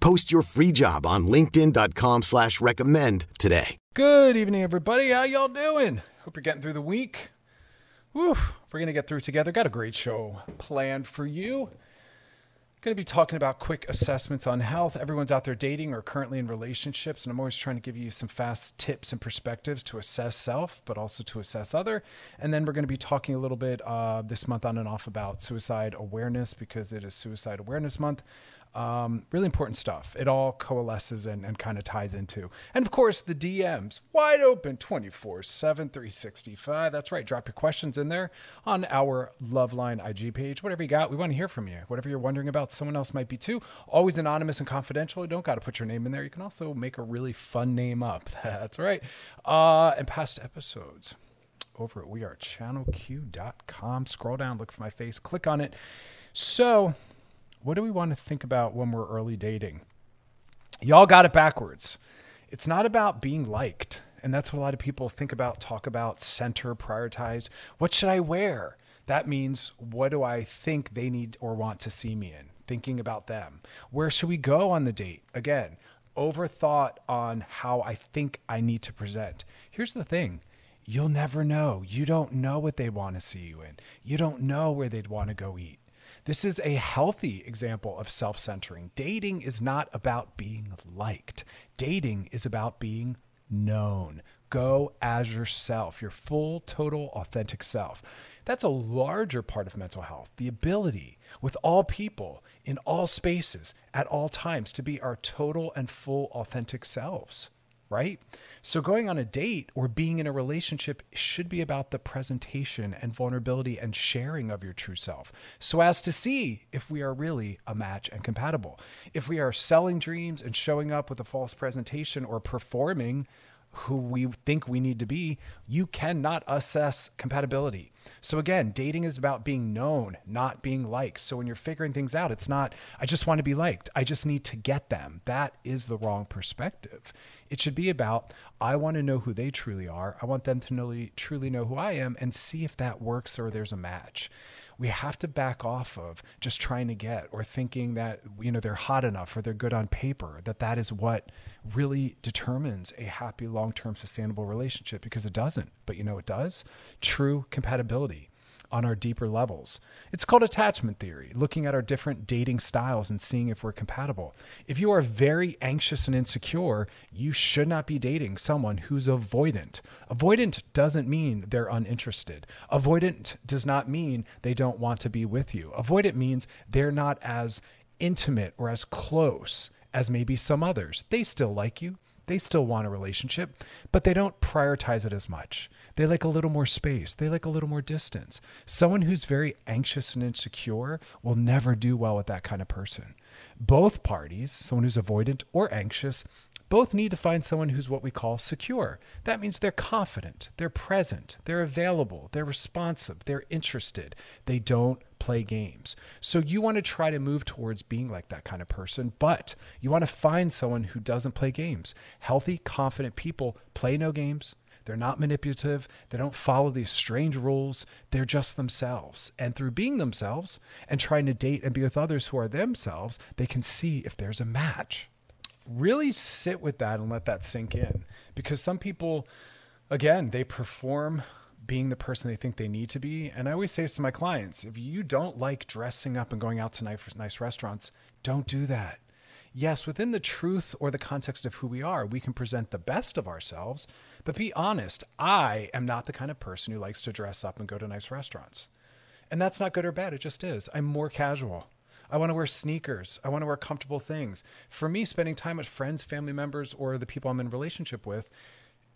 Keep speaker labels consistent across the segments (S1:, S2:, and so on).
S1: Post your free job on linkedin.com slash recommend today.
S2: Good evening, everybody. How y'all doing? Hope you're getting through the week. Woo, we're going to get through together. Got a great show planned for you. Going to be talking about quick assessments on health. Everyone's out there dating or currently in relationships, and I'm always trying to give you some fast tips and perspectives to assess self, but also to assess other. And then we're going to be talking a little bit uh, this month on and off about suicide awareness because it is Suicide Awareness Month. Um, really important stuff. It all coalesces and, and kind of ties into. And of course, the DMs wide open 24 7, 365. That's right. Drop your questions in there on our Loveline IG page. Whatever you got, we want to hear from you. Whatever you're wondering about, someone else might be too. Always anonymous and confidential. You don't got to put your name in there. You can also make a really fun name up. That's right. Uh, and past episodes over at wearechannelq.com. Scroll down, look for my face, click on it. So, what do we want to think about when we're early dating? Y'all got it backwards. It's not about being liked. And that's what a lot of people think about, talk about, center, prioritize. What should I wear? That means what do I think they need or want to see me in? Thinking about them. Where should we go on the date? Again, overthought on how I think I need to present. Here's the thing you'll never know. You don't know what they want to see you in, you don't know where they'd want to go eat. This is a healthy example of self centering. Dating is not about being liked, dating is about being known. Go as yourself, your full, total, authentic self. That's a larger part of mental health. The ability with all people in all spaces at all times to be our total and full, authentic selves right? So going on a date or being in a relationship should be about the presentation and vulnerability and sharing of your true self so as to see if we are really a match and compatible. If we are selling dreams and showing up with a false presentation or performing who we think we need to be, you cannot assess compatibility. So again, dating is about being known, not being liked. So when you're figuring things out, it's not, I just want to be liked. I just need to get them. That is the wrong perspective. It should be about, I want to know who they truly are. I want them to know, truly know who I am and see if that works or there's a match. We have to back off of just trying to get or thinking that you know they're hot enough or they're good on paper that that is what really determines a happy long-term sustainable relationship because it doesn't. But you know it does? True compatibility on our deeper levels. It's called attachment theory, looking at our different dating styles and seeing if we're compatible. If you are very anxious and insecure, you should not be dating someone who's avoidant. Avoidant doesn't mean they're uninterested. Avoidant does not mean they don't want to be with you. Avoidant means they're not as intimate or as close as maybe some others. They still like you. They still want a relationship, but they don't prioritize it as much. They like a little more space. They like a little more distance. Someone who's very anxious and insecure will never do well with that kind of person. Both parties, someone who's avoidant or anxious, both need to find someone who's what we call secure. That means they're confident, they're present, they're available, they're responsive, they're interested. They don't play games. So you want to try to move towards being like that kind of person, but you want to find someone who doesn't play games. Healthy, confident people play no games. They're not manipulative. They don't follow these strange rules. They're just themselves. And through being themselves and trying to date and be with others who are themselves, they can see if there's a match really sit with that and let that sink in because some people again they perform being the person they think they need to be and i always say this to my clients if you don't like dressing up and going out to nice, restaurants don't do that Yes, within the truth or the context of who we are, we can present the best of ourselves, but be honest, I am not the kind of person who likes to dress up and go to nice restaurants. And that's not good or bad, it just is. I'm more casual. I want to wear sneakers. I want to wear comfortable things. For me, spending time with friends, family members, or the people I'm in relationship with,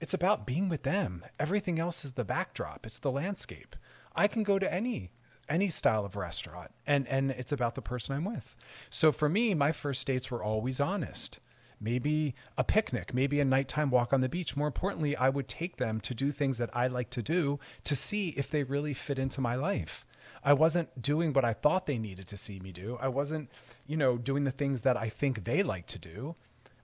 S2: it's about being with them. Everything else is the backdrop. It's the landscape. I can go to any any style of restaurant and and it's about the person I'm with. So for me, my first dates were always honest. Maybe a picnic, maybe a nighttime walk on the beach. More importantly, I would take them to do things that I like to do to see if they really fit into my life. I wasn't doing what I thought they needed to see me do. I wasn't, you know, doing the things that I think they like to do.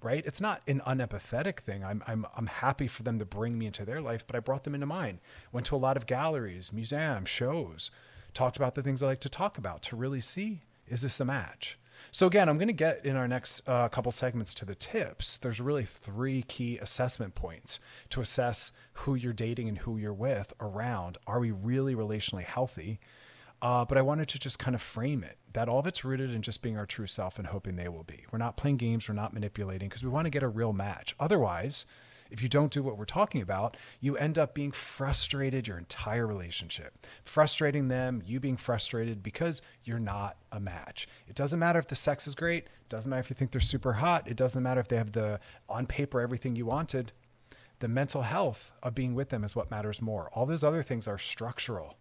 S2: Right? It's not an unempathetic thing. I'm I'm I'm happy for them to bring me into their life, but I brought them into mine. Went to a lot of galleries, museums, shows, talked about the things I like to talk about to really see is this a match? So again, I'm going to get in our next uh, couple segments to the tips. There's really three key assessment points to assess who you're dating and who you're with around are we really relationally healthy? Uh, but I wanted to just kind of frame it that all of it's rooted in just being our true self and hoping they will be. We're not playing games, we're not manipulating because we want to get a real match. Otherwise, if you don't do what we're talking about, you end up being frustrated your entire relationship, frustrating them, you being frustrated because you're not a match. It doesn't matter if the sex is great, it doesn't matter if you think they're super hot, it doesn't matter if they have the on paper everything you wanted. The mental health of being with them is what matters more. All those other things are structural.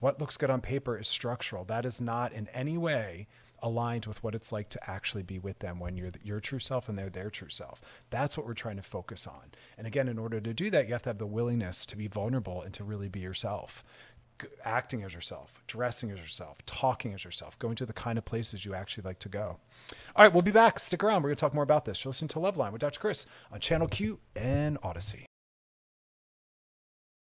S2: What looks good on paper is structural. That is not in any way aligned with what it's like to actually be with them when you're your true self and they're their true self. That's what we're trying to focus on. And again, in order to do that, you have to have the willingness to be vulnerable and to really be yourself. Acting as yourself, dressing as yourself, talking as yourself, going to the kind of places you actually like to go. All right, we'll be back. Stick around. We're going to talk more about this. You're listening to Loveline with Dr. Chris on Channel Q and Odyssey.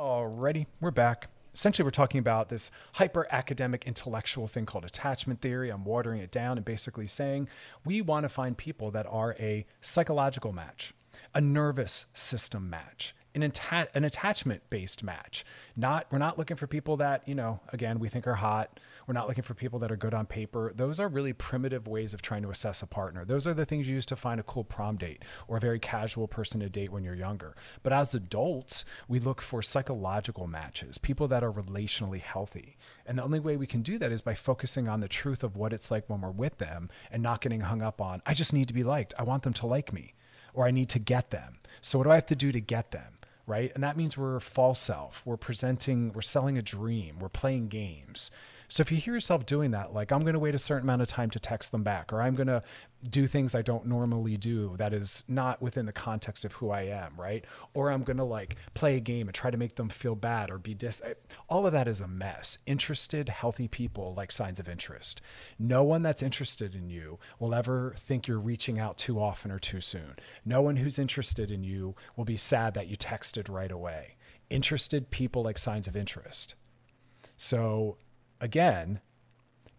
S2: Alrighty, we're back. Essentially, we're talking about this hyper academic intellectual thing called attachment theory. I'm watering it down and basically saying we want to find people that are a psychological match, a nervous system match, an, atta- an attachment based match. Not we're not looking for people that, you know, again, we think are hot. We're not looking for people that are good on paper. Those are really primitive ways of trying to assess a partner. Those are the things you use to find a cool prom date or a very casual person to date when you're younger. But as adults, we look for psychological matches, people that are relationally healthy. And the only way we can do that is by focusing on the truth of what it's like when we're with them and not getting hung up on, I just need to be liked. I want them to like me or I need to get them. So what do I have to do to get them? right? And that means we're false self. We're presenting, we're selling a dream, we're playing games. So if you hear yourself doing that, like I'm going to wait a certain amount of time to text them back, or I'm going to do things I don't normally do that is not within the context of who I am, right? Or I'm going to like play a game and try to make them feel bad or be dis. All of that is a mess. Interested, healthy people like signs of interest. No one that's interested in you will ever think you're reaching out too often or too soon. No one who's interested in you will be sad that you texted right away. Interested people like signs of interest. So again,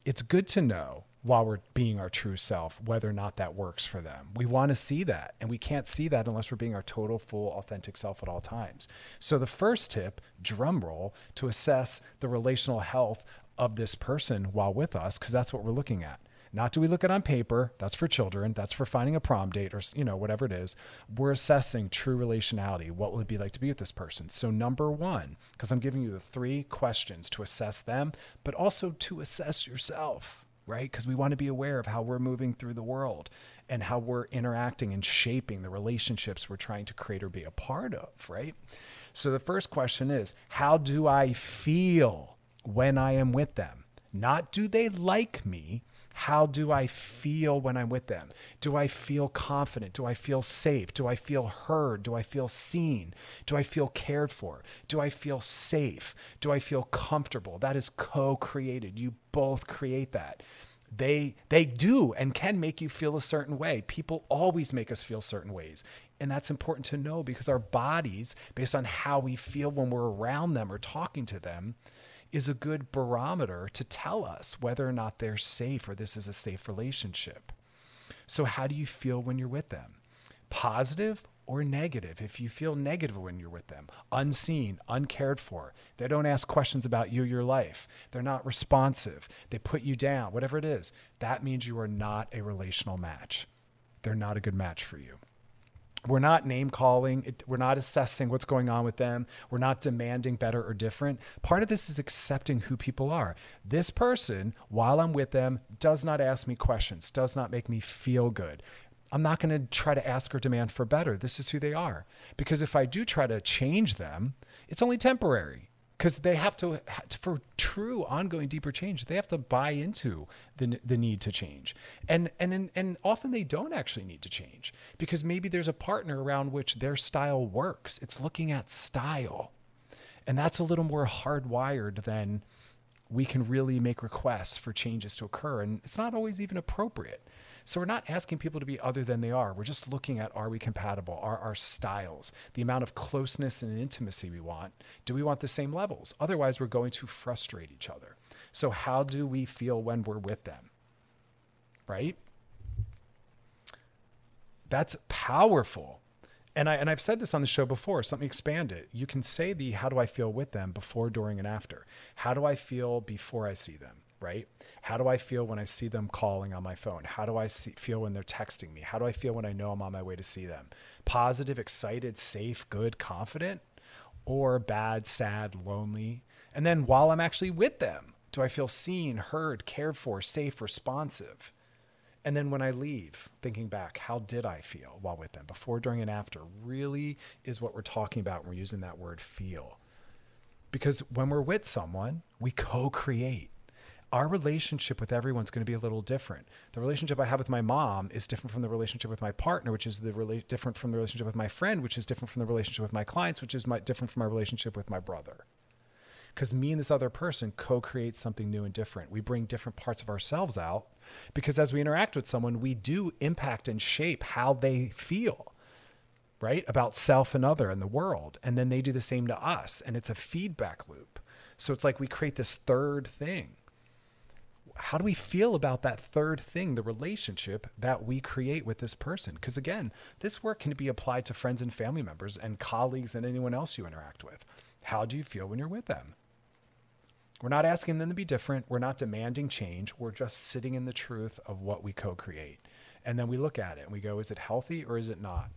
S2: it's good to know while we're being our true self whether or not that works for them. We want to see that, and we can't see that unless we're being our total, full, authentic self at all times. So, the first tip, drum roll, to assess the relational health of this person while with us, because that's what we're looking at. Not do we look at on paper, that's for children, that's for finding a prom date or you know whatever it is. We're assessing true relationality. What will it be like to be with this person? So number 1, because I'm giving you the three questions to assess them, but also to assess yourself, right? Because we want to be aware of how we're moving through the world and how we're interacting and shaping the relationships we're trying to create or be a part of, right? So the first question is, how do I feel when I am with them? Not do they like me, how do I feel when I'm with them? Do I feel confident? Do I feel safe? Do I feel heard? Do I feel seen? Do I feel cared for? Do I feel safe? Do I feel comfortable? That is co-created. You both create that. They they do and can make you feel a certain way. People always make us feel certain ways. And that's important to know because our bodies, based on how we feel when we're around them or talking to them, is a good barometer to tell us whether or not they're safe or this is a safe relationship. So, how do you feel when you're with them? Positive or negative? If you feel negative when you're with them, unseen, uncared for, they don't ask questions about you, your life, they're not responsive, they put you down, whatever it is, that means you are not a relational match. They're not a good match for you. We're not name calling. It, we're not assessing what's going on with them. We're not demanding better or different. Part of this is accepting who people are. This person, while I'm with them, does not ask me questions, does not make me feel good. I'm not going to try to ask or demand for better. This is who they are. Because if I do try to change them, it's only temporary because they have to for true ongoing deeper change they have to buy into the, the need to change. And and and often they don't actually need to change because maybe there's a partner around which their style works. It's looking at style. And that's a little more hardwired than we can really make requests for changes to occur. And it's not always even appropriate so we're not asking people to be other than they are. We're just looking at are we compatible? Are our styles, the amount of closeness and intimacy we want, do we want the same levels? Otherwise, we're going to frustrate each other. So, how do we feel when we're with them? Right? That's powerful. And I and I've said this on the show before, so let me expand it. You can say the how do I feel with them before, during, and after. How do I feel before I see them? Right? How do I feel when I see them calling on my phone? How do I see, feel when they're texting me? How do I feel when I know I'm on my way to see them? Positive, excited, safe, good, confident, or bad, sad, lonely? And then while I'm actually with them, do I feel seen, heard, cared for, safe, responsive? And then when I leave, thinking back, how did I feel while with them? Before, during, and after really is what we're talking about when we're using that word feel. Because when we're with someone, we co create our relationship with everyone's going to be a little different. The relationship I have with my mom is different from the relationship with my partner, which is the rela- different from the relationship with my friend, which is different from the relationship with my clients, which is my, different from my relationship with my brother. Because me and this other person co-create something new and different. We bring different parts of ourselves out because as we interact with someone, we do impact and shape how they feel, right? About self and other and the world. And then they do the same to us. And it's a feedback loop. So it's like we create this third thing how do we feel about that third thing, the relationship that we create with this person? Because again, this work can be applied to friends and family members and colleagues and anyone else you interact with. How do you feel when you're with them? We're not asking them to be different. We're not demanding change. We're just sitting in the truth of what we co create. And then we look at it and we go, is it healthy or is it not?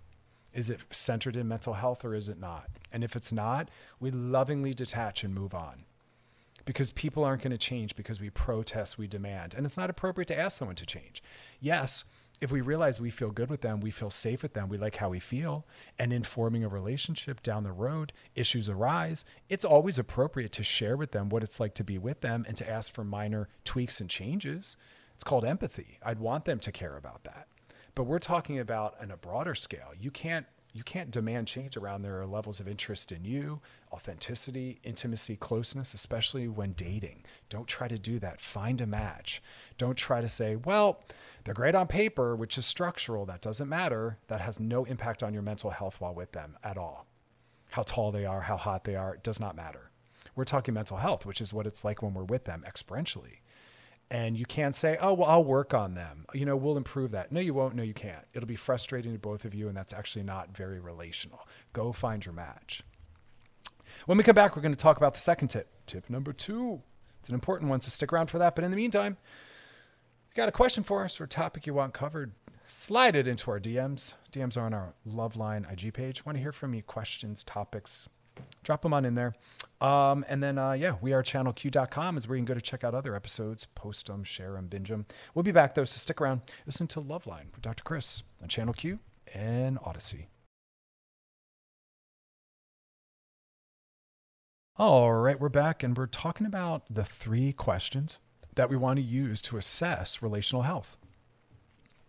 S2: Is it centered in mental health or is it not? And if it's not, we lovingly detach and move on because people aren't going to change because we protest, we demand. And it's not appropriate to ask someone to change. Yes, if we realize we feel good with them, we feel safe with them, we like how we feel, and in forming a relationship down the road, issues arise, it's always appropriate to share with them what it's like to be with them and to ask for minor tweaks and changes. It's called empathy. I'd want them to care about that. But we're talking about on a broader scale. You can't you can't demand change around their levels of interest in you, authenticity, intimacy, closeness, especially when dating. Don't try to do that. Find a match. Don't try to say, well, they're great on paper, which is structural. That doesn't matter. That has no impact on your mental health while with them at all. How tall they are, how hot they are, it does not matter. We're talking mental health, which is what it's like when we're with them exponentially. And you can't say, oh, well, I'll work on them. You know, we'll improve that. No, you won't. No, you can't. It'll be frustrating to both of you, and that's actually not very relational. Go find your match. When we come back, we're going to talk about the second tip. Tip number two. It's an important one, so stick around for that. But in the meantime, you got a question for us or a topic you want covered, slide it into our DMs. DMs are on our Loveline IG page. Want to hear from you questions, topics, drop them on in there. Um, and then, uh, yeah, we are channelq.com is where you can go to check out other episodes, post them, share them, binge them. We'll be back though, so stick around. Listen to Loveline with Dr. Chris on Channel Q and Odyssey. All right, we're back and we're talking about the three questions that we want to use to assess relational health.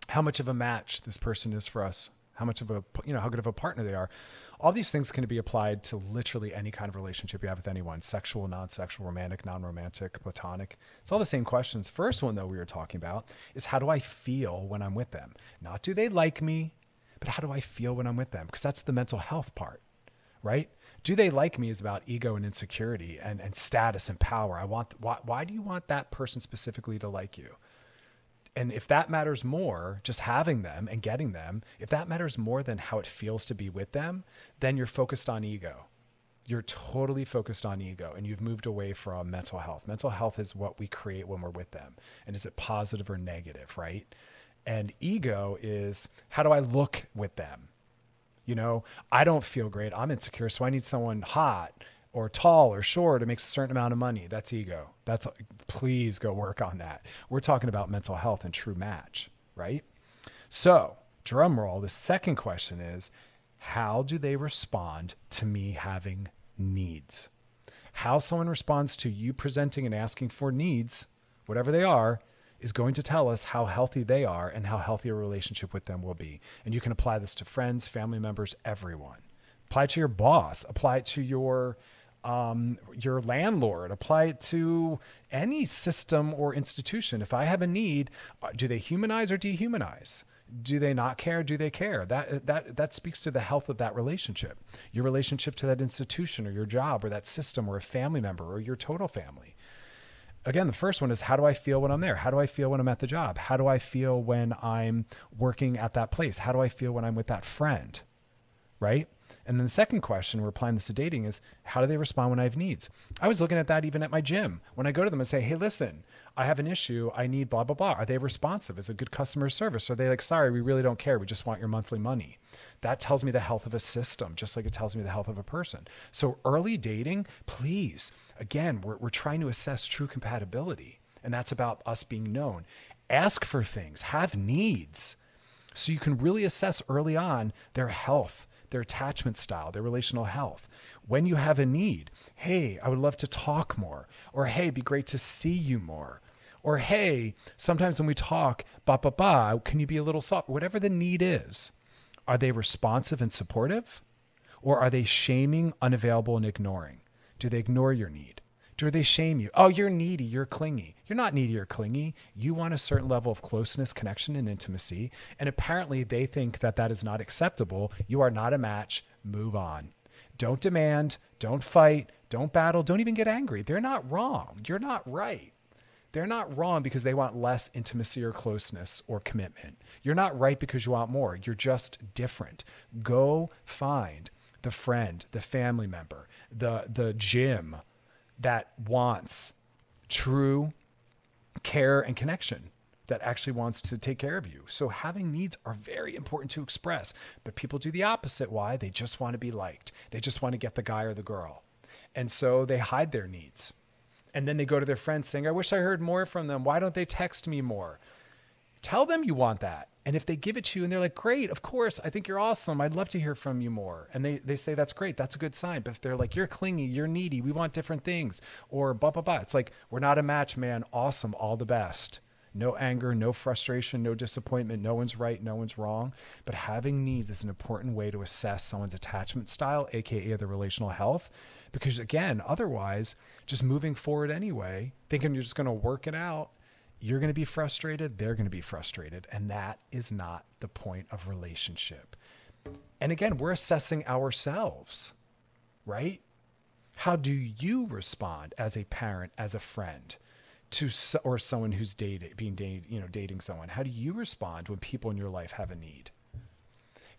S2: How much of a match this person is for us, how much of a you know how good of a partner they are all these things can be applied to literally any kind of relationship you have with anyone sexual non-sexual romantic non-romantic platonic. It's all the same questions. First one though we were talking about is how do i feel when i'm with them? Not do they like me but how do i feel when i'm with them? Because that's the mental health part right? Do they like me is about ego and insecurity and, and status and power. I want why, why do you want that person specifically to like you and if that matters more, just having them and getting them, if that matters more than how it feels to be with them, then you're focused on ego. You're totally focused on ego and you've moved away from mental health. Mental health is what we create when we're with them. And is it positive or negative, right? And ego is how do I look with them? You know, I don't feel great. I'm insecure. So I need someone hot or tall or short or makes a certain amount of money. That's ego. That's please go work on that. We're talking about mental health and true match, right? So, drum roll, the second question is how do they respond to me having needs? How someone responds to you presenting and asking for needs, whatever they are, is going to tell us how healthy they are and how healthy a relationship with them will be. And you can apply this to friends, family members, everyone. Apply it to your boss, apply it to your um, your landlord, apply it to any system or institution. If I have a need, uh, do they humanize or dehumanize? Do they not care? Do they care? That that that speaks to the health of that relationship. Your relationship to that institution or your job or that system or a family member or your total family. Again, the first one is how do I feel when I'm there? How do I feel when I'm at the job? How do I feel when I'm working at that place? How do I feel when I'm with that friend? Right? And then the second question, we're applying this to dating, is how do they respond when I have needs? I was looking at that even at my gym. When I go to them and say, hey, listen, I have an issue. I need blah, blah, blah. Are they responsive? Is it good customer service? Are they like, sorry, we really don't care. We just want your monthly money? That tells me the health of a system, just like it tells me the health of a person. So early dating, please, again, we're, we're trying to assess true compatibility. And that's about us being known. Ask for things, have needs. So you can really assess early on their health their attachment style, their relational health. When you have a need, hey, I would love to talk more, or hey, be great to see you more. Or hey, sometimes when we talk, ba ba ba, can you be a little soft? Whatever the need is, are they responsive and supportive? Or are they shaming, unavailable, and ignoring? Do they ignore your need? Do they shame you? Oh, you're needy, you're clingy. You're not needy or clingy. You want a certain level of closeness, connection, and intimacy. And apparently they think that that is not acceptable. You are not a match. Move on. Don't demand, don't fight, don't battle, don't even get angry. They're not wrong. You're not right. they're not wrong because they want less intimacy or closeness or commitment. You're not right because you want more. You're just different. Go find the friend, the family member, the the gym that wants true care and connection that actually wants to take care of you. So having needs are very important to express, but people do the opposite. Why? They just want to be liked. They just want to get the guy or the girl. And so they hide their needs. And then they go to their friends saying, I wish I heard more from them. Why don't they text me more? Tell them you want that. And if they give it to you and they're like, great, of course, I think you're awesome. I'd love to hear from you more. And they, they say, that's great. That's a good sign. But if they're like, you're clingy, you're needy, we want different things, or blah, blah, blah. It's like, we're not a match, man. Awesome. All the best. No anger, no frustration, no disappointment. No one's right, no one's wrong. But having needs is an important way to assess someone's attachment style, AKA the relational health. Because again, otherwise, just moving forward anyway, thinking you're just going to work it out, you're going to be frustrated, they're going to be frustrated. And that is not the point of relationship. And again, we're assessing ourselves, right? How do you respond as a parent, as a friend? to or someone who's dating being dated you know dating someone how do you respond when people in your life have a need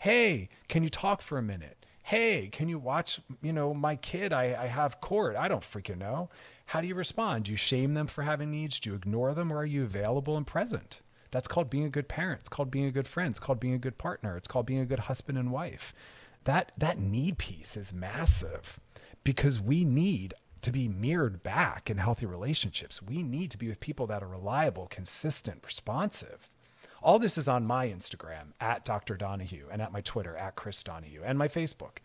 S2: hey can you talk for a minute hey can you watch you know my kid i, I have court i don't freaking know how do you respond do you shame them for having needs do you ignore them or are you available and present that's called being a good parent it's called being a good friend it's called being a good partner it's called being a good husband and wife that that need piece is massive because we need to be mirrored back in healthy relationships. We need to be with people that are reliable, consistent, responsive. All this is on my Instagram at Dr. Donaghue and at my Twitter at Chris Donaghue and my Facebook.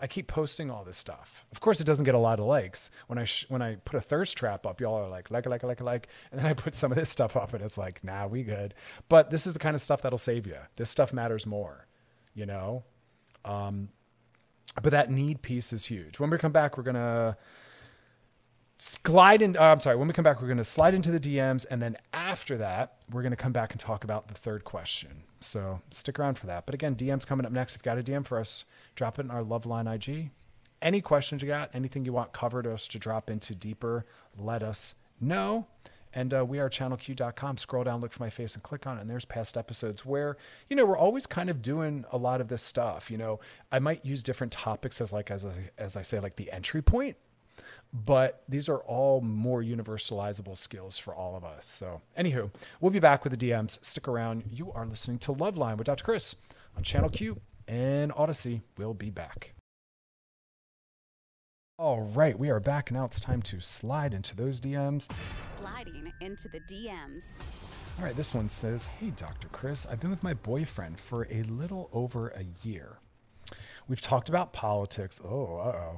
S2: I keep posting all this stuff. Of course, it doesn't get a lot of likes. When I sh- when I put a thirst trap up, y'all are like like like like like, and then I put some of this stuff up, and it's like, nah, we good. But this is the kind of stuff that'll save you. This stuff matters more, you know. Um, but that need piece is huge. When we come back, we're gonna slide in. Uh, I'm sorry. When we come back, we're to slide into the DMs, and then after that, we're to come back and talk about the third question. So stick around for that. But again, DMs coming up next. If you've got a DM for us, drop it in our Loveline IG. Any questions you got, anything you want covered us to drop into deeper, let us know. And uh, we are channelq.com. Scroll down, look for my face, and click on it. And there's past episodes where, you know, we're always kind of doing a lot of this stuff. You know, I might use different topics as like as as I say, like the entry point but these are all more universalizable skills for all of us. So, anywho, we'll be back with the DMs. Stick around. You are listening to Loveline with Dr. Chris on Channel Q and Odyssey. We'll be back. All right, we are back now. It's time to slide into those DMs.
S3: Sliding into the DMs.
S2: All right, this one says Hey, Dr. Chris, I've been with my boyfriend for a little over a year. We've talked about politics. Oh, uh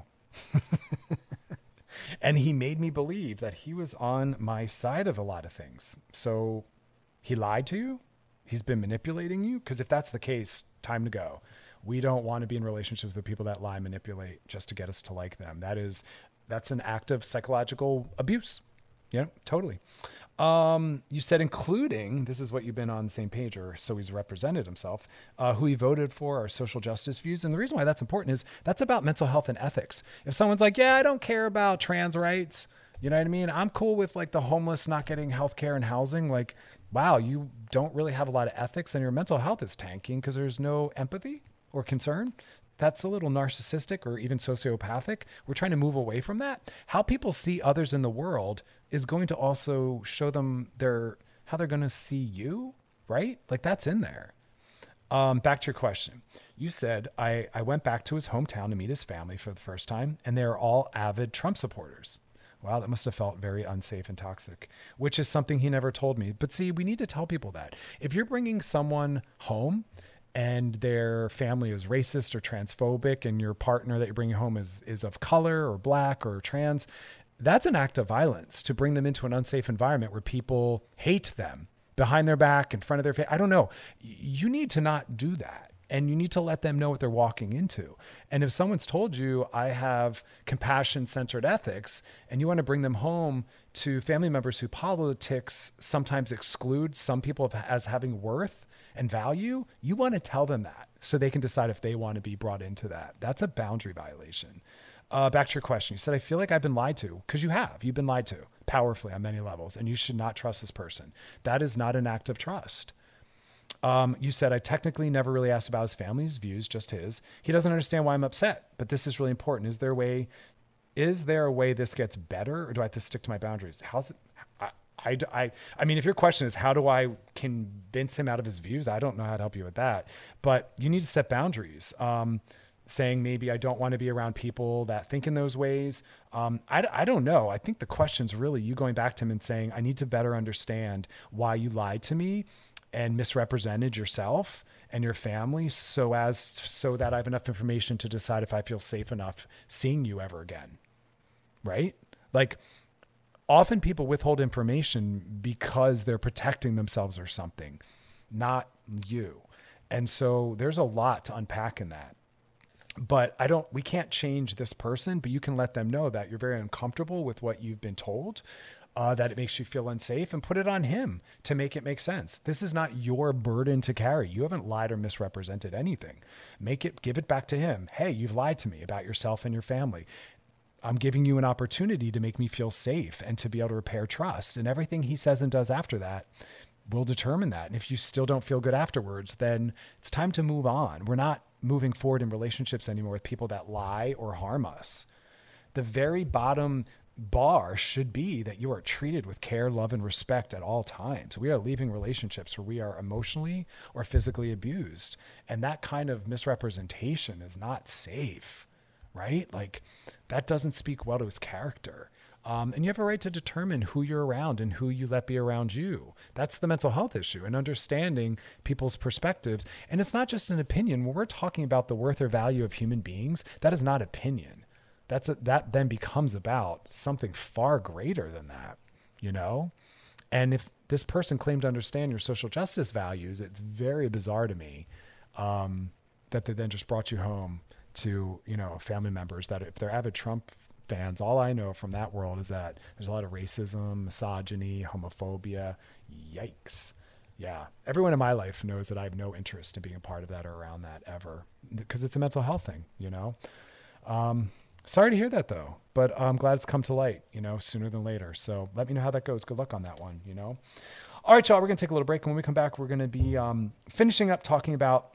S2: oh. and he made me believe that he was on my side of a lot of things. So he lied to you? He's been manipulating you? Because if that's the case, time to go. We don't want to be in relationships with people that lie, manipulate just to get us to like them. That is, that's an act of psychological abuse. Yeah, totally. Um, you said including this is what you've been on the same page, or so he's represented himself. Uh, who he voted for, our social justice views, and the reason why that's important is that's about mental health and ethics. If someone's like, "Yeah, I don't care about trans rights," you know what I mean? I'm cool with like the homeless not getting health care and housing. Like, wow, you don't really have a lot of ethics, and your mental health is tanking because there's no empathy or concern that's a little narcissistic or even sociopathic. We're trying to move away from that. How people see others in the world is going to also show them their how they're going to see you, right? Like that's in there. Um, back to your question. You said I, I went back to his hometown to meet his family for the first time, and they're all avid Trump supporters. Wow, that must have felt very unsafe and toxic, which is something he never told me. But see, we need to tell people that. If you're bringing someone home and their family is racist or transphobic and your partner that you're bringing home is is of color or black or trans that's an act of violence to bring them into an unsafe environment where people hate them behind their back in front of their face i don't know you need to not do that and you need to let them know what they're walking into and if someone's told you i have compassion centered ethics and you want to bring them home to family members who politics sometimes exclude some people as having worth and value, you want to tell them that so they can decide if they want to be brought into that. That's a boundary violation. Uh, back to your question. You said, I feel like I've been lied to because you have. You've been lied to powerfully on many levels, and you should not trust this person. That is not an act of trust. Um, you said, I technically never really asked about his family's views, just his. He doesn't understand why I'm upset, but this is really important. Is there a way, is there a way this gets better, or do I have to stick to my boundaries? How's it? I, I, I, mean, if your question is how do I convince him out of his views, I don't know how to help you with that. But you need to set boundaries. Um, saying maybe I don't want to be around people that think in those ways. Um, I, I don't know. I think the question's really you going back to him and saying, I need to better understand why you lied to me and misrepresented yourself and your family so as so that I have enough information to decide if I feel safe enough seeing you ever again. Right? Like often people withhold information because they're protecting themselves or something, not you. And so there's a lot to unpack in that but I don't, we can't change this person, but you can let them know that you're very uncomfortable with what you've been told, uh, that it makes you feel unsafe, and put it on him to make it make sense. This is not your burden to carry. You haven't lied or misrepresented anything. Make it, give it back to him. Hey, you've lied to me about yourself and your family. I'm giving you an opportunity to make me feel safe and to be able to repair trust. And everything he says and does after that will determine that. And if you still don't feel good afterwards, then it's time to move on. We're not moving forward in relationships anymore with people that lie or harm us. The very bottom bar should be that you are treated with care, love, and respect at all times. We are leaving relationships where we are emotionally or physically abused. And that kind of misrepresentation is not safe, right? Like that doesn't speak well to his character. Um, and you have a right to determine who you're around and who you let be around you. That's the mental health issue and understanding people's perspectives. And it's not just an opinion. When we're talking about the worth or value of human beings, that is not opinion. That's a, that then becomes about something far greater than that, you know? And if this person claimed to understand your social justice values, it's very bizarre to me um, that they then just brought you home to, you know, family members that if they're avid Trump fans, all I know from that world is that there's a lot of racism, misogyny, homophobia. Yikes. Yeah. Everyone in my life knows that I have no interest in being a part of that or around that ever because it's a mental health thing, you know? Um, sorry to hear that though, but I'm glad it's come to light, you know, sooner than later. So let me know how that goes. Good luck on that one, you know? All right, y'all, we're going to take a little break. And when we come back, we're going to be um, finishing up talking about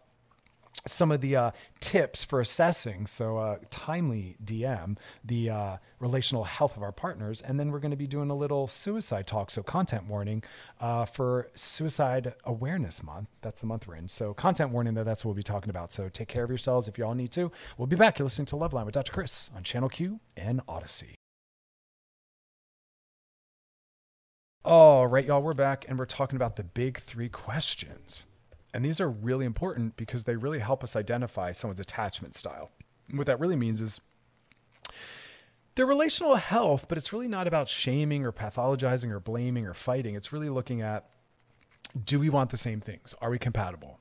S2: some of the uh, tips for assessing, so uh, timely DM, the uh, relational health of our partners. And then we're going to be doing a little suicide talk, so content warning uh, for Suicide Awareness Month. That's the month we're in. So, content warning, though, that's what we'll be talking about. So, take care of yourselves if you all need to. We'll be back. You're listening to Loveline with Dr. Chris on Channel Q and Odyssey. All right, y'all, we're back and we're talking about the big three questions. And these are really important because they really help us identify someone's attachment style. And what that really means is their relational health, but it's really not about shaming or pathologizing or blaming or fighting. It's really looking at do we want the same things? Are we compatible?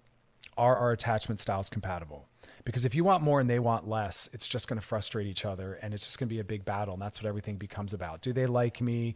S2: Are our attachment styles compatible? Because if you want more and they want less, it's just going to frustrate each other and it's just going to be a big battle. And that's what everything becomes about. Do they like me?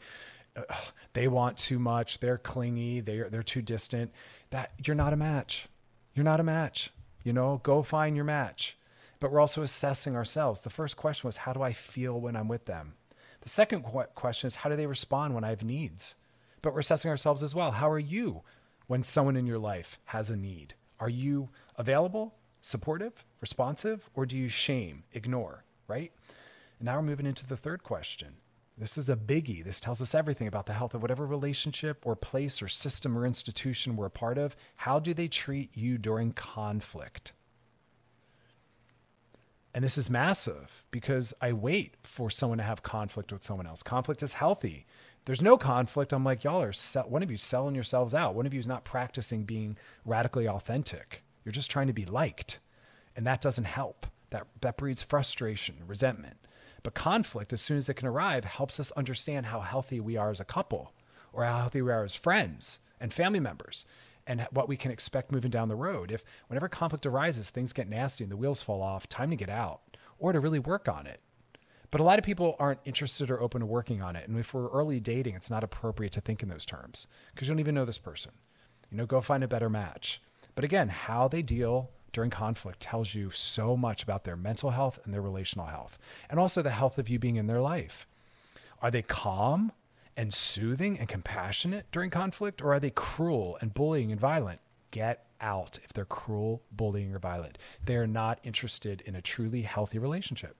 S2: they want too much. They're clingy. They're they're too distant. That you're not a match. You're not a match. You know, go find your match. But we're also assessing ourselves. The first question was, how do I feel when I'm with them? The second question is, how do they respond when I have needs? But we're assessing ourselves as well. How are you when someone in your life has a need? Are you available, supportive, responsive, or do you shame, ignore, right? And now we're moving into the third question this is a biggie. This tells us everything about the health of whatever relationship or place or system or institution we're a part of. How do they treat you during conflict? And this is massive because I wait for someone to have conflict with someone else. Conflict is healthy. There's no conflict. I'm like, y'all are, one of you selling yourselves out. One of you is not practicing being radically authentic. You're just trying to be liked. And that doesn't help. That, that breeds frustration, resentment. But conflict, as soon as it can arrive, helps us understand how healthy we are as a couple or how healthy we are as friends and family members and what we can expect moving down the road. If whenever conflict arises, things get nasty and the wheels fall off, time to get out or to really work on it. But a lot of people aren't interested or open to working on it. And if we're early dating, it's not appropriate to think in those terms because you don't even know this person. You know, go find a better match. But again, how they deal during conflict tells you so much about their mental health and their relational health, and also the health of you being in their life. Are they calm and soothing and compassionate during conflict, or are they cruel and bullying and violent? Get out if they're cruel, bullying, or violent. They are not interested in a truly healthy relationship.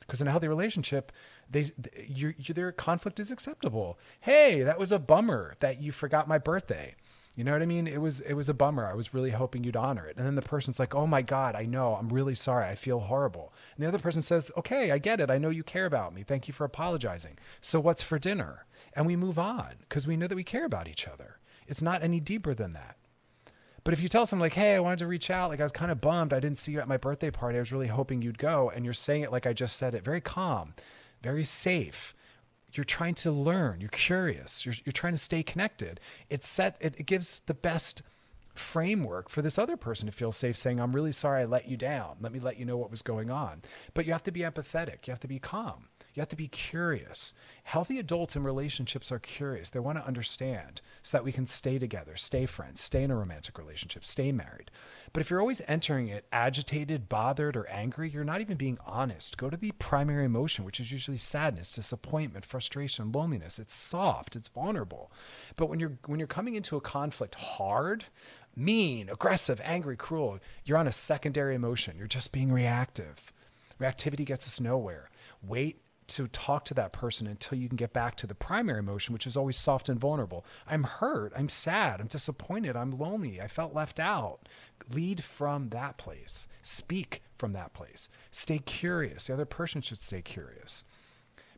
S2: Because in a healthy relationship, they, you, you, their conflict is acceptable. Hey, that was a bummer that you forgot my birthday. You know what I mean? It was it was a bummer. I was really hoping you'd honor it. And then the person's like, "Oh my god, I know. I'm really sorry. I feel horrible." And the other person says, "Okay, I get it. I know you care about me. Thank you for apologizing. So what's for dinner?" And we move on because we know that we care about each other. It's not any deeper than that. But if you tell someone like, "Hey, I wanted to reach out. Like I was kind of bummed. I didn't see you at my birthday party. I was really hoping you'd go," and you're saying it like I just said it, very calm, very safe you're trying to learn you're curious you're, you're trying to stay connected. It set it, it gives the best framework for this other person to feel safe saying i'm really sorry i let you down. Let me let you know what was going on. But you have to be empathetic. You have to be calm you have to be curious. Healthy adults in relationships are curious. They want to understand so that we can stay together, stay friends, stay in a romantic relationship, stay married. But if you're always entering it agitated, bothered, or angry, you're not even being honest. Go to the primary emotion, which is usually sadness, disappointment, frustration, loneliness. It's soft, it's vulnerable. But when you're when you're coming into a conflict hard, mean, aggressive, angry, cruel, you're on a secondary emotion. You're just being reactive. Reactivity gets us nowhere. Wait to talk to that person until you can get back to the primary emotion, which is always soft and vulnerable. I'm hurt. I'm sad. I'm disappointed. I'm lonely. I felt left out. Lead from that place. Speak from that place. Stay curious. The other person should stay curious.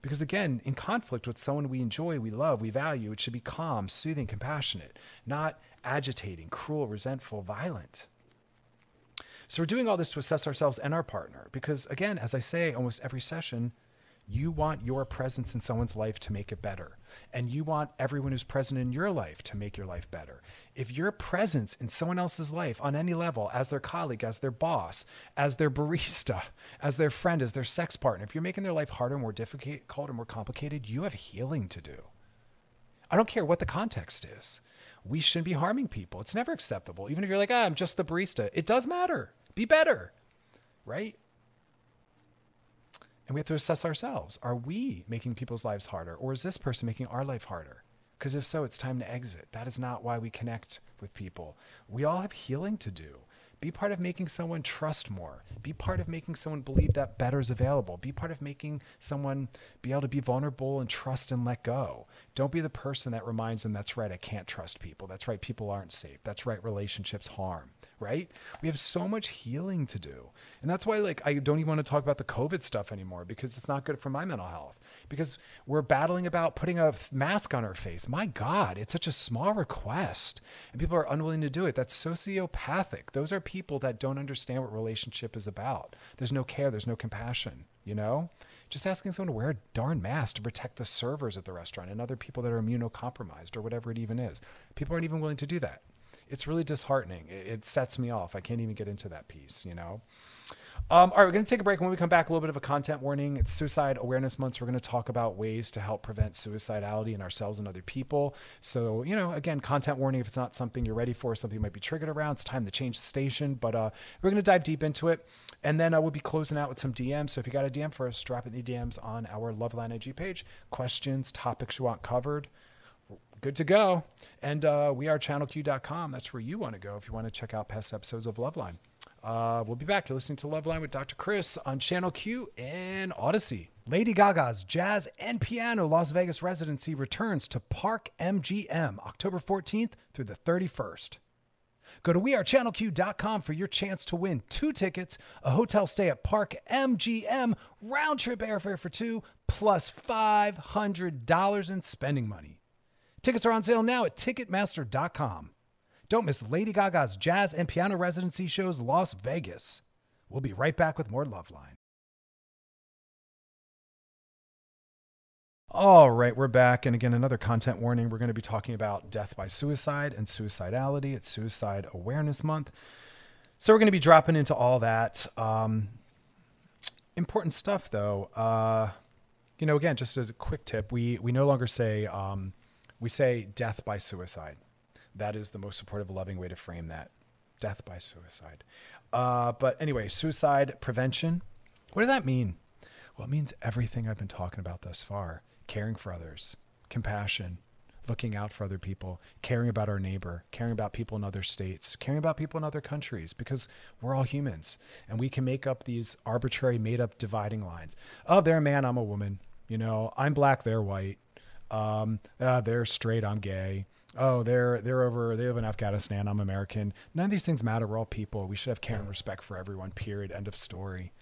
S2: Because again, in conflict with someone we enjoy, we love, we value, it should be calm, soothing, compassionate, not agitating, cruel, resentful, violent. So we're doing all this to assess ourselves and our partner. Because again, as I say almost every session, you want your presence in someone's life to make it better. And you want everyone who's present in your life to make your life better. If your presence in someone else's life on any level, as their colleague, as their boss, as their barista, as their friend, as their sex partner, if you're making their life harder, more difficult, or more complicated, you have healing to do. I don't care what the context is. We shouldn't be harming people. It's never acceptable. Even if you're like, ah, I'm just the barista, it does matter. Be better, right? And we have to assess ourselves. Are we making people's lives harder, or is this person making our life harder? Because if so, it's time to exit. That is not why we connect with people. We all have healing to do. Be part of making someone trust more. Be part of making someone believe that better is available. Be part of making someone be able to be vulnerable and trust and let go. Don't be the person that reminds them that's right, I can't trust people. That's right, people aren't safe. That's right, relationships harm right? We have so much healing to do. And that's why like I don't even want to talk about the COVID stuff anymore because it's not good for my mental health. Because we're battling about putting a mask on our face. My God, it's such a small request. And people are unwilling to do it. That's sociopathic. Those are people that don't understand what relationship is about. There's no care, there's no compassion, you know? Just asking someone to wear a darn mask to protect the servers at the restaurant and other people that are immunocompromised or whatever it even is. People aren't even willing to do that it's really disheartening. It, it, sets me off. I can't even get into that piece, you know? Um, all right, we're going to take a break. When we come back, a little bit of a content warning. It's Suicide Awareness Month. So we're going to talk about ways to help prevent suicidality in ourselves and other people. So, you know, again, content warning if it's not something you're ready for, something you might be triggered around, it's time to change the station. But uh, we're going to dive deep into it. And then uh, we'll be closing out with some DMs. So if you got a DM for us, drop it in the DMs on our Loveline IG page. Questions, topics you want covered good to go. And uh, we are channelq.com. That's where you want to go if you want to check out past episodes of Loveline. Uh, we'll be back. You're listening to Loveline with Dr. Chris on Channel Q and Audacy. Lady Gaga's Jazz and Piano Las Vegas residency returns to Park MGM October 14th through the 31st. Go to wearechannelq.com for your chance to win two tickets, a hotel stay at Park MGM, round trip airfare for two, plus $500 in spending money. Tickets are on sale now at Ticketmaster.com. Don't miss Lady Gaga's jazz and piano residency shows Las Vegas. We'll be right back with more Loveline. All right, we're back. And again, another content warning. We're going to be talking about death by suicide and suicidality. It's Suicide Awareness Month. So we're going to be dropping into all that. Um, important stuff, though. Uh, you know, again, just as a quick tip, we, we no longer say, um, we say death by suicide. That is the most supportive, loving way to frame that. death by suicide. Uh, but anyway, suicide prevention. What does that mean? Well, it means everything I've been talking about thus far caring for others, compassion, looking out for other people, caring about our neighbor, caring about people in other states, caring about people in other countries, because we're all humans and we can make up these arbitrary, made up dividing lines. Oh, they're a man, I'm a woman. You know, I'm black, they're white. Um, uh, they're straight, I'm gay. Oh, they're they're over. They live in Afghanistan. I'm American. None of these things matter. We're all people. We should have care and respect for everyone. Period. End of story.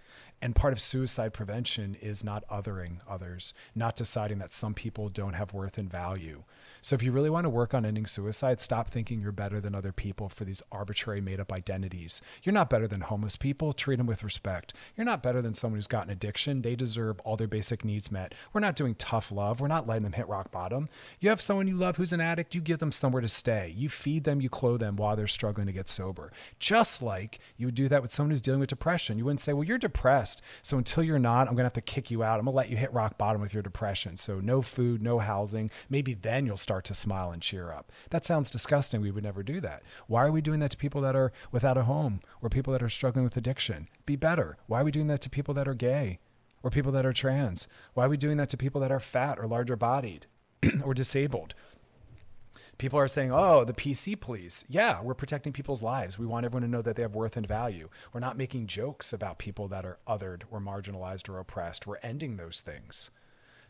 S2: And part of suicide prevention is not othering others, not deciding that some people don't have worth and value. So if you really want to work on ending suicide, stop thinking you're better than other people for these arbitrary made up identities. You're not better than homeless people. Treat them with respect. You're not better than someone who's got an addiction. They deserve all their basic needs met. We're not doing tough love. We're not letting them hit rock bottom. You have someone you love who's an addict, you give them somewhere to stay. You feed them, you clothe them while they're struggling to get sober. Just like you would do that with someone who's dealing with depression. You wouldn't say, Well, you're depressed. So until you're not, I'm going to have to kick you out. I'm going to let you hit rock bottom with your depression. So no food, no housing. Maybe then you'll start to smile and cheer up. That sounds disgusting. We would never do that. Why are we doing that to people that are without a home or people that are struggling with addiction? Be better. Why are we doing that to people that are gay or people that are trans? Why are we doing that to people that are fat or larger bodied or disabled? People are saying, oh, the PC police. Yeah, we're protecting people's lives. We want everyone to know that they have worth and value. We're not making jokes about people that are othered or marginalized or oppressed. We're ending those things.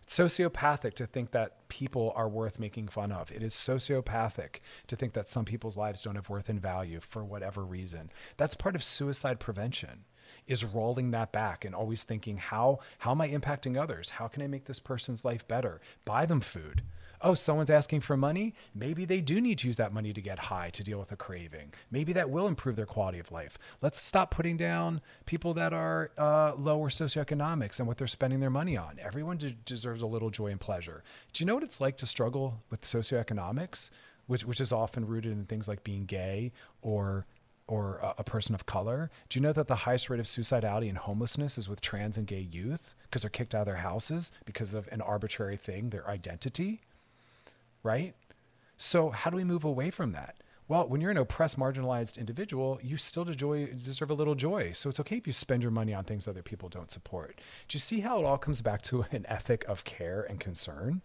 S2: It's sociopathic to think that people are worth making fun of. It is sociopathic to think that some people's lives don't have worth and value for whatever reason. That's part of suicide prevention is rolling that back and always thinking how how am I impacting others? How can I make this person's life better? Buy them food oh, someone's asking for money. Maybe they do need to use that money to get high to deal with a craving. Maybe that will improve their quality of life. Let's stop putting down people that are uh, lower socioeconomics and what they're spending their money on. Everyone de- deserves a little joy and pleasure. Do you know what it's like to struggle with socioeconomics, which, which is often rooted in things like being gay or or a, a, person of color. Do you know that the highest rate of suicidality and homelessness is with trans and gay youth because they're kicked out of their houses because of an arbitrary thing, their identity? Right? So, how do we move away from that? Well, when you're an oppressed, marginalized individual, you still deserve a little joy. So it's okay if you spend your money on things other people don't support. Do you see how it all comes back to an ethic of care and concern?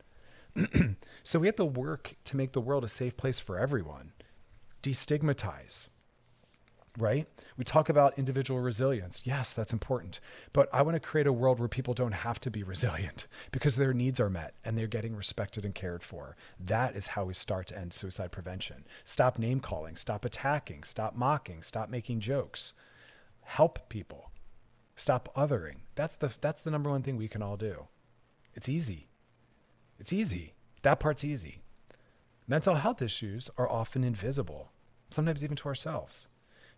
S2: so we have to work to make the world a safe place for everyone. Destigmatize, right? We talk about individual resilience. Yes, that's important. But I want to create a world where people don't have to be resilient because their needs are met and they're getting respected and cared for. That is how we start to end suicide prevention. Stop name calling, stop attacking, stop mocking, stop making jokes. Help people. Stop othering. That's the that's the number one thing we can all do. It's easy. It's easy. That part's easy. Mental health issues are often invisible, sometimes even to ourselves.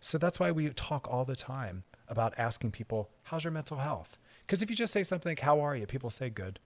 S2: So that's why we talk all the time about asking people, How's your mental health? Because if you just say something like, How are you? People say, Good.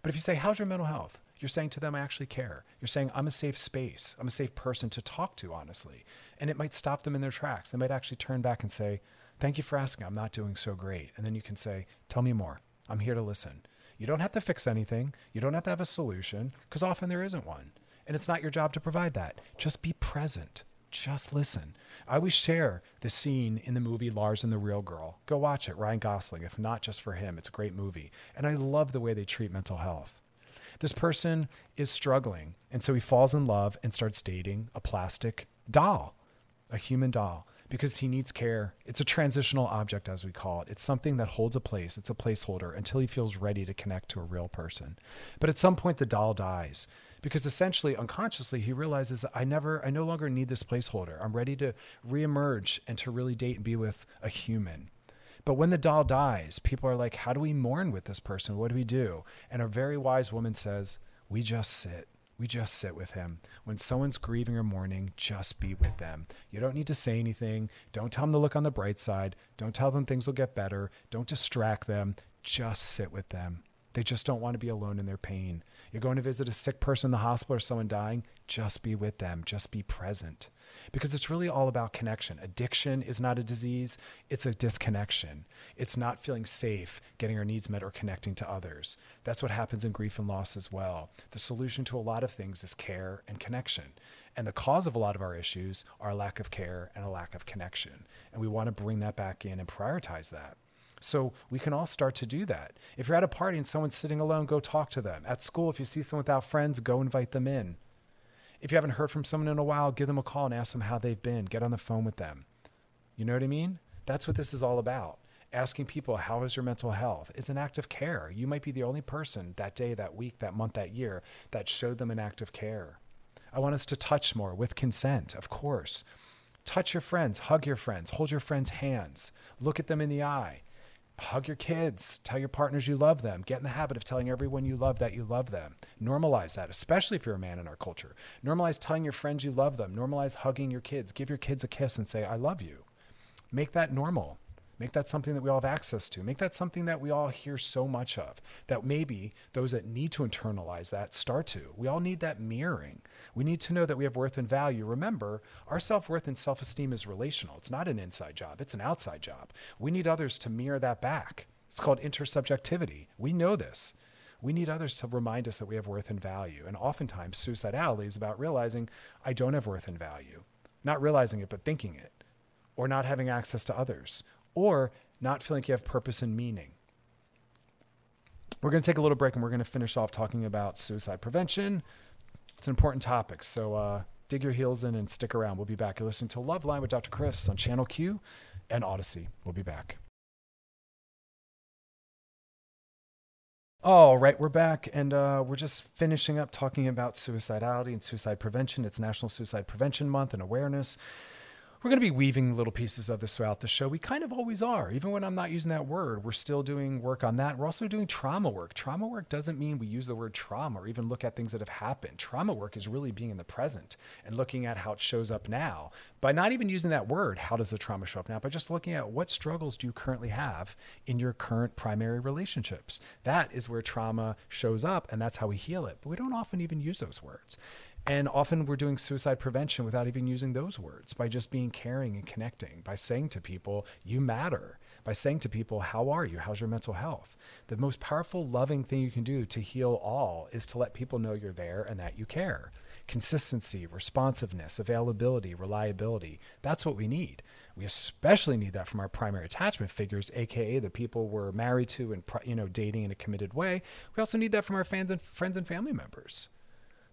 S2: But if you say, How's your mental health? You're saying to them, I actually care. You're saying, I'm a safe space. I'm a safe person to talk to, honestly. And it might stop them in their tracks. They might actually turn back and say, Thank you for asking. I'm not doing so great. And then you can say, Tell me more. I'm here to listen. You don't have to fix anything. You don't have to have a solution because often there isn't one. And it's not your job to provide that. Just be present just listen. I always share the scene in the movie Lars and the Real Girl. Go watch it, Ryan Gosling, if not just for him. It's a great movie. And I love the way they treat mental health. This person is struggling, and so he falls in love and starts dating a plastic doll, a human doll, because he needs care. It's a transitional object, as we call it. It's something that holds a place, it's a placeholder until he feels ready to connect to a real person. But at some point, the doll dies because essentially unconsciously he realizes I never I no longer need this placeholder. I'm ready to reemerge and to really date and be with a human. But when the doll dies, people are like, how do we mourn with this person? What do we do? And a very wise woman says, we just sit. We just sit with him. When someone's grieving or mourning, just be with them. You don't need to say anything. Don't tell them to look on the bright side. Don't tell them things will get better. Don't distract them. Just sit with them. They just don't want to be alone in their pain. You're going to visit a sick person in the hospital or someone dying, just be with them, just be present. Because it's really all about connection. Addiction is not a disease, it's a disconnection. It's not feeling safe, getting our needs met, or connecting to others. That's what happens in grief and loss as well. The solution to a lot of things is care and connection. And the cause of a lot of our issues are a lack of care and a lack of connection. And we want to bring that back in and prioritize that. So we can all start to do that. If you're at a party and someone's sitting alone, go talk to them. At school, if you see someone without friends, go invite them in. If you haven't heard from someone in a while, give them a call and ask them how they've been. Get on the phone with them. You know what I mean? That's what this is all about. Asking people, how is your mental health? It's an act of care. You might be the only person that day, that week, that month, that year that showed them an act of care. I want us to touch more with consent, of course. Touch your friends, hug your friends, hold your friends' hands, look at them in the eye hug your kids, tell your partners you love them, get in the habit of telling everyone you love that you love them. Normalize that, especially if you're a man in our culture. Normalize telling your friends you love them, normalize hugging your kids, give your kids a kiss and say, I love you. Make that normal. Make that something that we all have access to. Make that something that we all hear so much of that maybe those that need to internalize that start to. We all need that mirroring. We need to know that we have worth and value. Remember, our self worth and self esteem is relational. It's not an inside job, it's an outside job. We need others to mirror that back. It's called intersubjectivity. We know this. We need others to remind us that we have worth and value. And oftentimes, suicidality is about realizing I don't have worth and value. Not realizing it, but thinking it. Or not having access to others or not feeling like you have purpose and meaning. We're going to take a little break and we're going to finish off talking about suicide prevention. It's an important topic. So uh, dig your heels in and stick around. We'll be back. You're listening to Loveline with Dr. Chris on Channel Q and Audacy. We'll be back. All right, we're back, and uh, we're just finishing up talking about suicidality and suicide prevention. It's National Suicide Prevention Month and awareness. We're going to be weaving little pieces of this throughout the show. We kind of always are. Even when I'm not using that word, we're still doing work on that. We're also doing trauma work. Trauma work doesn't mean we use the word trauma or even look at things that have happened. Trauma work is really being in the present and looking at how it shows up now. By not even using that word, how does the trauma show up now? By just looking at what struggles do you currently have in your current primary relationships. That is where trauma shows up, and that's how we heal it. But we don't often even use those words. And often we're doing suicide prevention without even using those words by just being caring and connecting, by saying to people, you matter, by saying to people, how are you? How's your mental health? The most powerful, loving thing you can do to heal all is to let people know you're there and that you care. Consistency, responsiveness, availability, reliability. That's what we need. We especially need that from our primary attachment figures, aka the people we're married to and you know dating in a committed way. We also need that from our fans and friends and family members.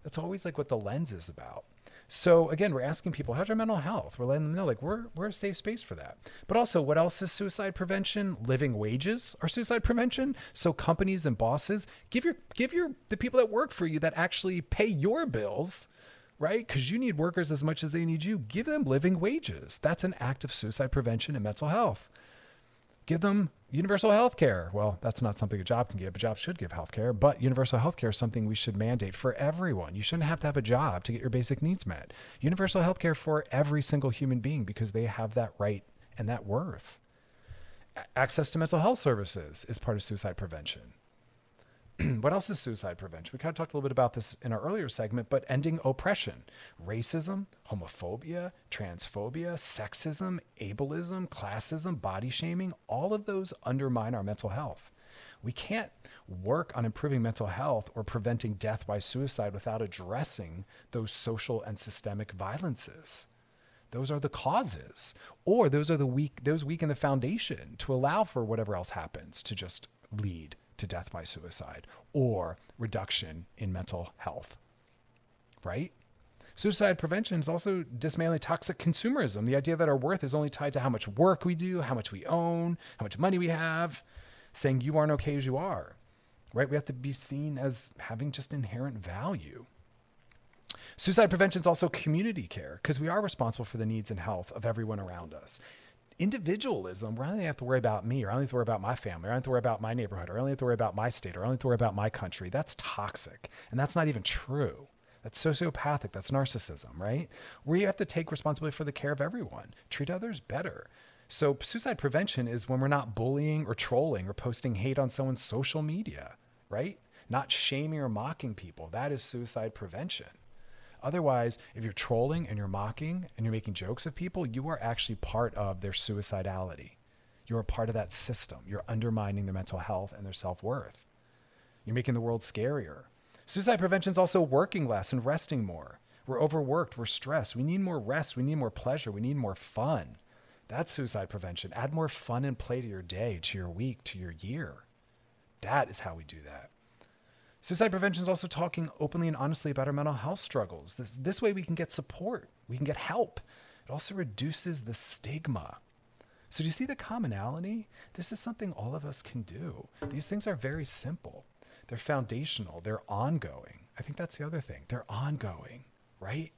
S2: That's always like what the lens is about. So again, we're asking people, how's your mental health? We're letting them know like we're we're a safe space for that. But also, what else is suicide prevention? Living wages are suicide prevention. So companies and bosses give your give your the people that work for you that actually pay your bills, right? Because you need workers as much as they need you. Give them living wages. That's an act of suicide prevention and mental health. Give them universal health care. Well, that's not something a job can give. A job should give health care, but universal health care is something we should mandate for everyone. You shouldn't have to have a job to get your basic needs met. Universal health care for every single human being because they have that right and that worth. Access to mental health services is part of suicide prevention. what else is suicide prevention? We kind of talked a little bit about this in our earlier segment, but ending oppression, racism, homophobia, transphobia, sexism, ableism, classism, body shaming, all of those undermine our mental health. We can't work on improving mental health or preventing death by suicide without addressing those social and systemic violences. Those are the causes, or those are the weak, those weaken the foundation to allow for whatever else happens to just lead to death by suicide or reduction in mental health. Right? Suicide prevention is also dismantling toxic consumerism, the idea that our worth is only tied to how much work we do, how much we own, how much money we have, saying you aren't okay as you are. Right? We have to be seen as having just inherent value. Suicide prevention is also community care because we are responsible for the needs and health of everyone around us individualism where I only have to worry about me, or I only have to worry about my family, or I only have to worry about my neighborhood, or I only have to worry about my state, or I only have to worry about my country. That's toxic. And that's not even true. That's sociopathic. That's narcissism, right? Where you have to take responsibility for the care of everyone, treat others better. So, suicide prevention is when we're not bullying or trolling or posting hate on someone's social media, right? Not shaming or mocking people. That is suicide prevention. Otherwise, if you're trolling and you're mocking and you're making jokes of people, you are actually part of their suicidality. You're a part of that system. You're undermining their mental health and their self worth. You're making the world scarier. Suicide prevention is also working less and resting more. We're overworked. We're stressed. We need more rest. We need more pleasure. We need more fun. That's suicide prevention. Add more fun and play to your day, to your week, to your year. That is how we do that. Suicide prevention is also talking openly and honestly about our mental health struggles. This, this way we can get support, we can get help. It also reduces the stigma. So, do you see the commonality? This is something all of us can do. These things are very simple, they're foundational, they're ongoing. I think that's the other thing. They're ongoing, right?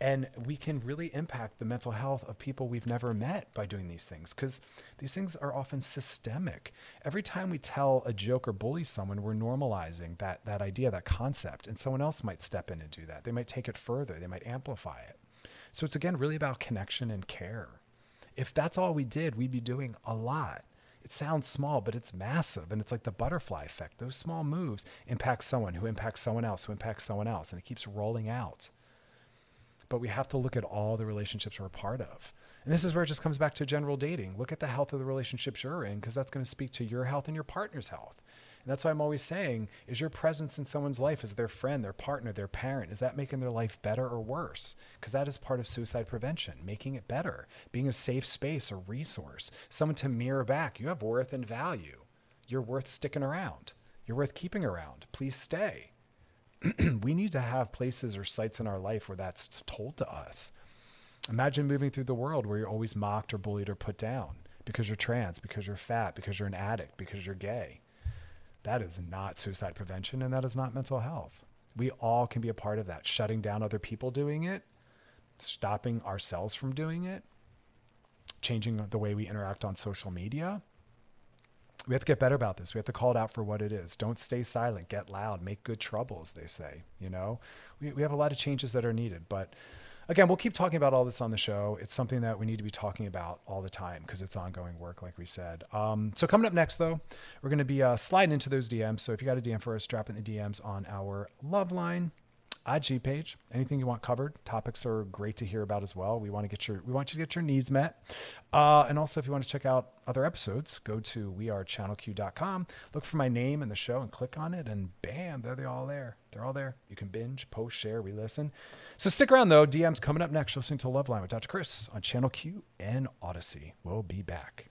S2: And we can really impact the mental health of people we've never met by doing these things because these things are often systemic. Every time we tell a joke or bully someone, we're normalizing that, that idea, that concept, and someone else might step in and do that. They might take it further, they might amplify it. So it's again really about connection and care. If that's all we did, we'd be doing a lot. It sounds small, but it's massive. And it's like the butterfly effect. Those small moves impact someone who impacts someone else, who impacts someone else. And it keeps rolling out but we have to look at all the relationships we're a part of. And this is where it just comes back to general dating. Look at the health of the relationships you're in because that's going to speak to your health and your partner's health. And that's why I'm always saying is your presence in someone's life as their friend, their partner, their parent, is that making their life better or worse? Because that is part of suicide prevention, making it better, being a safe space, a resource, someone to mirror back. You have worth and value. You're worth sticking around. You're worth keeping around. Please stay. we need to have places or sites in our life where that's told to us. Imagine moving through the world where you're always mocked or bullied or put down because you're trans, because you're fat, because you're an addict, because you're gay. That is not suicide prevention and that is not mental health. We all can be a part of that, shutting down other people doing it, stopping ourselves from doing it, changing the way we interact on social media we have to get better about this. We have to call it out for what it is. Don't stay silent. Get loud. Make good trouble, as they say. You know, we, we have a lot of changes that are needed. But again, we'll keep talking about all this on the show. It's something that we need to be talking about all the time because it's ongoing work, like we said. Um, so coming up next, though, we're going to be uh, sliding into those DMs. So if you got a DM for us, drop in the DMs on our Loveline. IG page. Anything you want covered. Topics are great to hear about as well. We want to get your we want you to get your needs met. Uh, and also, if you want to check out other episodes, go to wearechannelq.com. Look for my name in the show and click on it, and bam, there they're all there. They're all there. You can binge, post, share, re-listen. So stick around though. DM's coming up next. You're listening to Loveline with Dr. Chris on Channel Q and Audacy. We'll be back.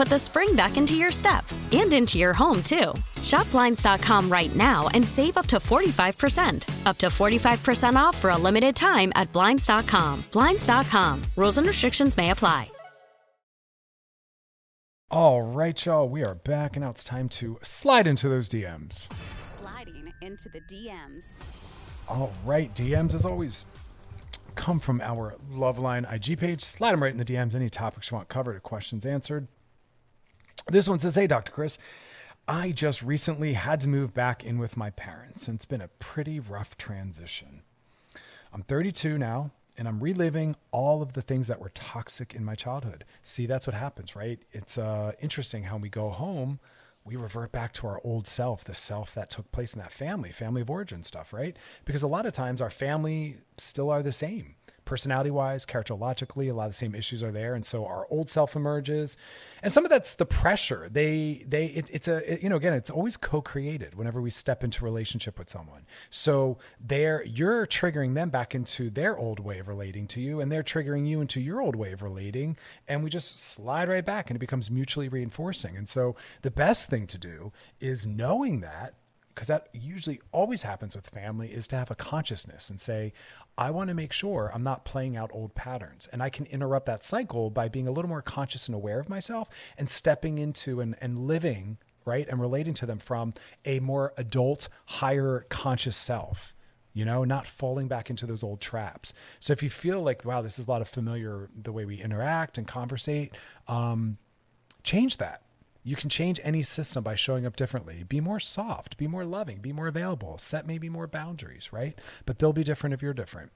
S4: put the spring back into your step and into your home, too. Shop Blinds.com right now and save up to 45%. Up to 45% off for a limited time at Blinds.com. Blinds.com. Rules and restrictions may apply.
S2: All right, y'all. We are back, and now it's time to slide into those DMs.
S3: Sliding into the DMs.
S2: All right, DMs as always come from our Loveline IG page. Slide them right in the DMs. Any topics you want covered or questions answered. This one says, "Hey, Dr. Chris, I just recently had to move back in with my parents, and it's been a pretty rough transition. I'm 32 now, and I'm reliving all of the things that were toxic in my childhood. See, that's what happens, right? It's uh, interesting how we go home, we revert back to our old self, the self that took place in that family, family of origin stuff, right? Because a lot of times our family still are the same personality wise, characterologically, a lot of the same issues are there. And so our old self emerges. And some of that's the pressure. They, they, it, it's a, it, you know, again, it's always co created whenever we step into relationship with someone. So they're, you're triggering them back into their old way of relating to you, and they're triggering you into your old way of relating. And we just slide right back and it becomes mutually reinforcing. And so the best thing to do is knowing that because that usually always happens with family is to have a consciousness and say i want to make sure i'm not playing out old patterns. And i can interrupt that cycle by being a little more conscious and aware of myself and stepping into and, and living right and relating to them from a more adult higher conscious self you know not falling back into those old traps. So if you feel like wow this is a lot of familiar the way we interact and conversate um, change that you can change any system by showing up differently. Be more soft, be more loving, be more available, set maybe more boundaries, right? But they'll be different if you're different.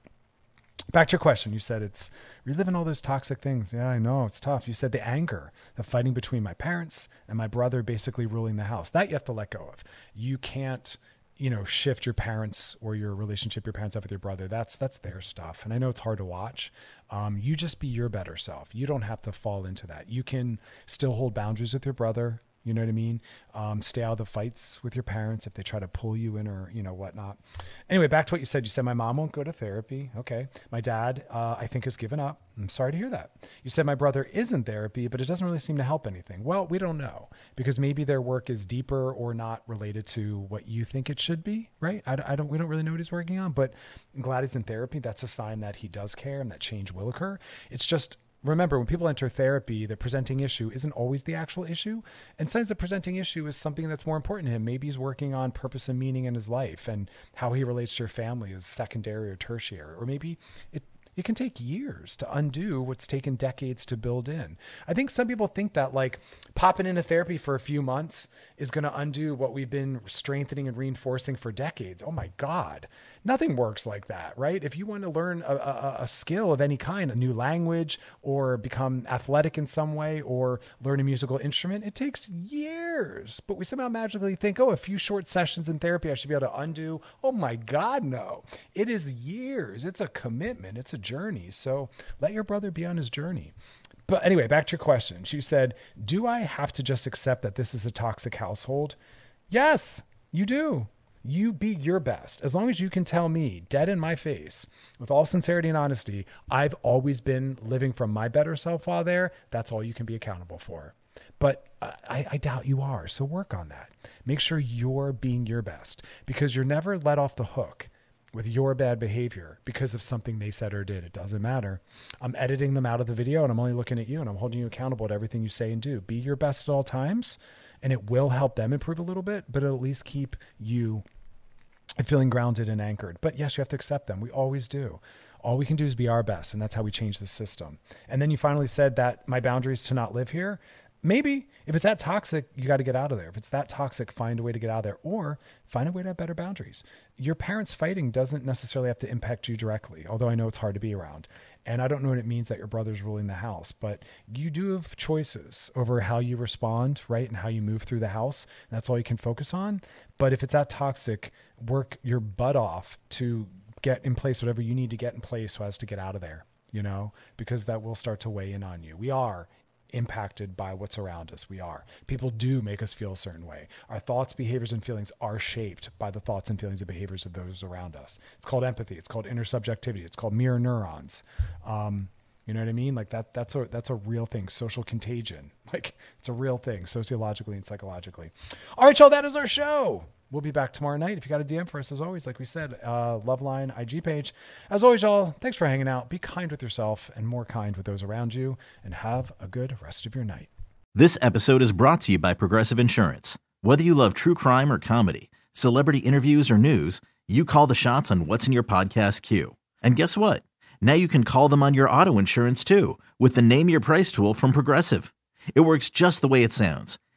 S2: Back to your question. You said it's reliving all those toxic things. Yeah, I know it's tough. You said the anger, the fighting between my parents and my brother basically ruling the house. That you have to let go of. You can't you know shift your parents or your relationship your parents have with your brother that's that's their stuff. And i know it's hard to watch. Um, you just be your better self. You don't have to fall into that. You can still hold boundaries with your brother you know what I mean? Um, stay out of the fights with your parents if they try to pull you in or, you know, whatnot. Anyway, back to what you said. You said, my mom won't go to therapy. Okay. My dad, uh, I think, has given up. I'm sorry to hear that. You said, my brother is in therapy, but it doesn't really seem to help anything. Well, we don't know because maybe their work is deeper or not related to what you think it should be, right? I, I don't, we don't really know what he's working on, but I'm glad he's in therapy. That's a sign that he does care and that change will occur. It's just, remember when people enter therapy the presenting issue isn't always the actual issue and sometimes the presenting issue is something that's more important to him maybe he's working on purpose and meaning in his life and how he relates to your family is secondary or tertiary or maybe it it can take years to undo what's taken decades to build in. I think some people think that like popping into therapy for a few months is going to undo what we've been strengthening and reinforcing for decades. Oh my God. Nothing works like that, right? If you want to learn a, a, a skill of any kind, a new language, or become athletic in some way, or learn a musical instrument, it takes years. But we somehow magically think, oh, a few short sessions in therapy, I should be able to undo. Oh my God, no. It is years. It's a commitment, it's a journey. So let your brother be on his journey. But anyway, back to your question. She said, Do I have to just accept that this is a toxic household? Yes, you do. You be your best. As long as you can tell me, dead in my face, with all sincerity and honesty, I've always been living from my better self while there, that's all you can be accountable for. But I, I, doubt you are. So work on that. Make sure you're being your best because you're never let off the hook with your bad behavior because of something they said or did. It doesn't matter. I'm editing them out of the video and I'm only looking at you and I'm holding you accountable to everything you say and do. Be your best at all times and it will help them improve a little bit, but it'll at least keep you feeling grounded and anchored. But yes, you have to accept them. We always do. All we can do is be our best, and that's how we change the system. And then you finally said that my boundary is to not live here maybe if it's that toxic, you got to get out of there. If it's that toxic, find a way to get out of there or find a way to have better boundaries. Your parents fighting doesn't necessarily have to impact you directly, although I know it's hard to be around. And I don't know what it means that your brother's ruling the house, but you do have choices over how you respond, right? And how you move through the house. That's all you can focus on. But if it's that toxic, work your butt off to get in place whatever you need to get in place so as to get out of there you know, because that will start to weigh in on you. We are impacted by what's around us. We are. People do make us feel a certain way. Our thoughts, behaviors, and feelings are shaped by the thoughts and feelings and behaviors of those around us. It's called empathy. It's called intersubjectivity. It's called mirror neurons. Um, you know what I mean? Like that. That's a that's a real thing. Social contagion. Like it's a real thing, sociologically and psychologically. All right, y'all. That is our show. We'll be back tomorrow night. If you got a DM for us, as always, like we said, uh, Loveline IG page. As always, y'all, thanks for hanging out. Be kind with yourself and more kind with those around you, and have a good rest of your night.
S5: This episode is brought to you by Progressive Insurance. Whether you love true crime or comedy, celebrity interviews or news, you call the shots on what's in your podcast queue. And guess what? Now you can call them on your auto insurance too with the Name Your Price tool from Progressive. It works just the way it sounds